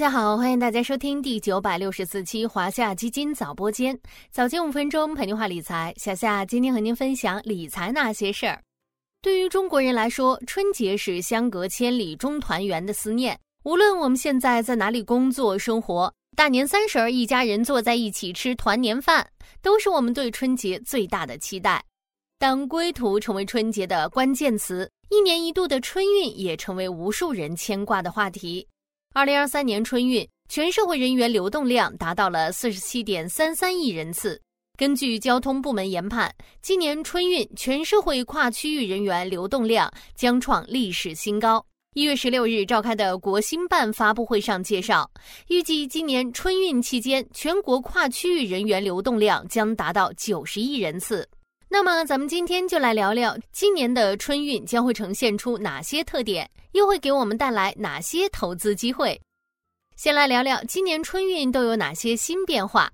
大家好，欢迎大家收听第九百六十四期华夏基金早播间，早间五分钟陪您话理财。小夏今天和您分享理财那些事儿。对于中国人来说，春节是相隔千里终团圆的思念。无论我们现在在哪里工作生活，大年三十儿一家人坐在一起吃团年饭，都是我们对春节最大的期待。当归途成为春节的关键词，一年一度的春运也成为无数人牵挂的话题。二零二三年春运全社会人员流动量达到了四十七点三三亿人次。根据交通部门研判，今年春运全社会跨区域人员流动量将创历史新高。一月十六日召开的国新办发布会上介绍，预计今年春运期间全国跨区域人员流动量将达到九十亿人次。那么，咱们今天就来聊聊今年的春运将会呈现出哪些特点，又会给我们带来哪些投资机会。先来聊聊今年春运都有哪些新变化。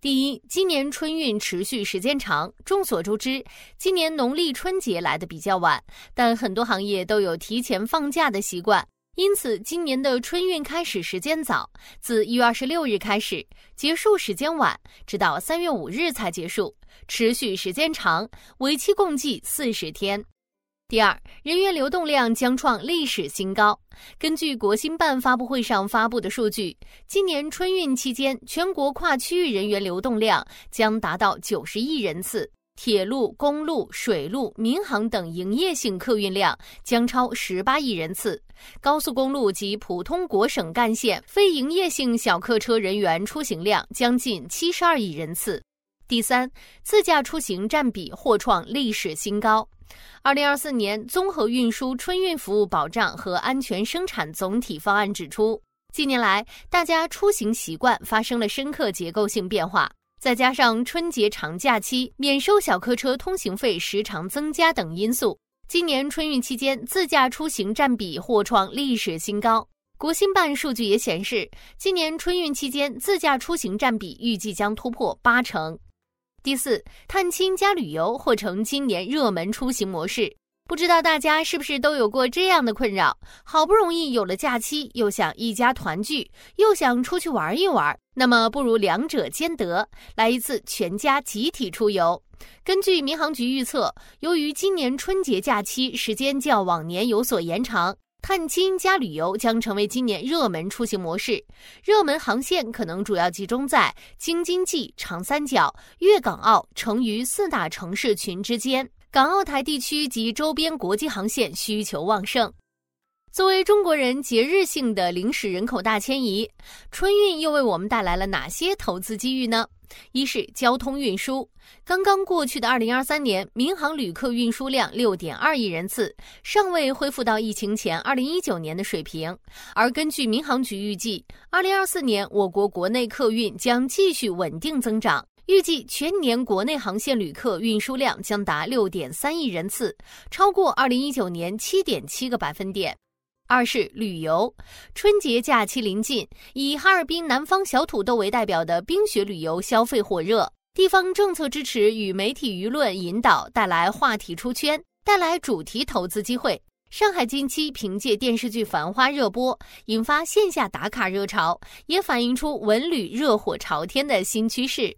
第一，今年春运持续时间长。众所周知，今年农历春节来的比较晚，但很多行业都有提前放假的习惯，因此今年的春运开始时间早，自一月二十六日开始，结束时间晚，直到三月五日才结束，持续时间长，为期共计四十天。第二，人员流动量将创历史新高。根据国新办发布会上发布的数据，今年春运期间，全国跨区域人员流动量将达到九十亿人次，铁路、公路、水路、民航等营业性客运量将超十八亿人次，高速公路及普通国省干线非营业性小客车人员出行量将近七十二亿人次。第三，自驾出行占比或创历史新高。二零二四年综合运输春运服务保障和安全生产总体方案指出，近年来大家出行习惯发生了深刻结构性变化，再加上春节长假期免收小客车通行费时长增加等因素，今年春运期间自驾出行占比或创历史新高。国新办数据也显示，今年春运期间自驾出行占比预计将突破八成。第四，探亲加旅游或成今年热门出行模式。不知道大家是不是都有过这样的困扰？好不容易有了假期，又想一家团聚，又想出去玩一玩，那么不如两者兼得，来一次全家集体出游。根据民航局预测，由于今年春节假期时间较往年有所延长。探亲加旅游将成为今年热门出行模式，热门航线可能主要集中在京津冀、长三角、粤港澳、成渝四大城市群之间，港澳台地区及周边国际航线需求旺盛。作为中国人节日性的临时人口大迁移，春运又为我们带来了哪些投资机遇呢？一是交通运输，刚刚过去的二零二三年，民航旅客运输量六点二亿人次，尚未恢复到疫情前二零一九年的水平。而根据民航局预计，二零二四年我国国内客运将继续稳定增长，预计全年国内航线旅客运输量将达六点三亿人次，超过二零一九年七点七个百分点。二是旅游，春节假期临近，以哈尔滨南方小土豆为代表的冰雪旅游消费火热，地方政策支持与媒体舆论引导带来话题出圈，带来主题投资机会。上海近期凭借电视剧《繁花》热播，引发线下打卡热潮，也反映出文旅热火朝天的新趋势。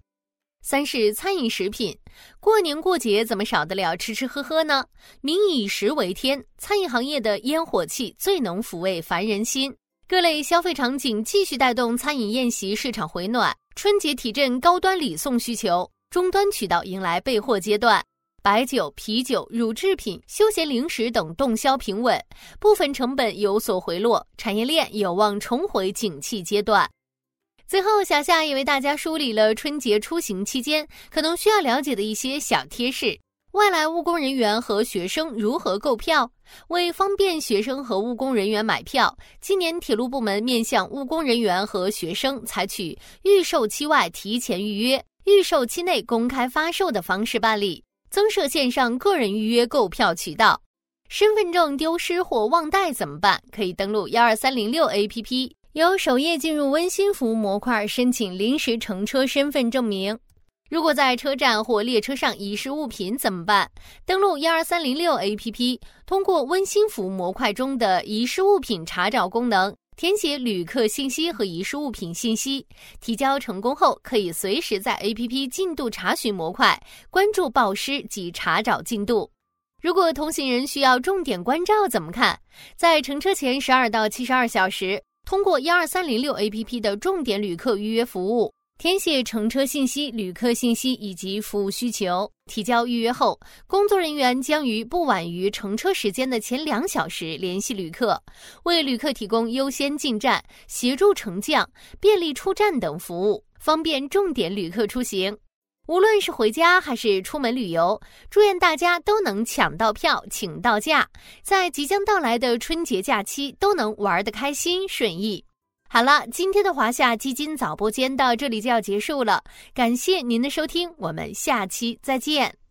三是餐饮食品，过年过节怎么少得了吃吃喝喝呢？民以食为天，餐饮行业的烟火气最能抚慰凡人心。各类消费场景继续带动餐饮宴席市场回暖，春节提振高端礼送需求，终端渠道迎来备货阶段。白酒、啤酒、乳制品、休闲零食等动销平稳，部分成本有所回落，产业链有望重回景气阶段。最后，小夏也为大家梳理了春节出行期间可能需要了解的一些小贴士：外来务工人员和学生如何购票？为方便学生和务工人员买票，今年铁路部门面向务工人员和学生采取预售期外提前预约、预售期内公开发售的方式办理，增设线上个人预约购票渠道。身份证丢失或忘带怎么办？可以登录幺二三零六 APP。由首页进入温馨服务模块申请临时乘车身份证明。如果在车站或列车上遗失物品怎么办？登录幺二三零六 APP，通过温馨服务模块中的遗失物品查找功能，填写旅客信息和遗失物品信息，提交成功后，可以随时在 APP 进度查询模块关注报失及查找进度。如果同行人需要重点关照，怎么看？在乘车前十二到七十二小时，通过幺二三零六 APP 的重点旅客预约服务。填写乘车信息、旅客信息以及服务需求，提交预约后，工作人员将于不晚于乘车时间的前两小时联系旅客，为旅客提供优先进站、协助乘降、便利出站等服务，方便重点旅客出行。无论是回家还是出门旅游，祝愿大家都能抢到票、请到假，在即将到来的春节假期都能玩得开心顺意。好了，今天的华夏基金早播间到这里就要结束了，感谢您的收听，我们下期再见。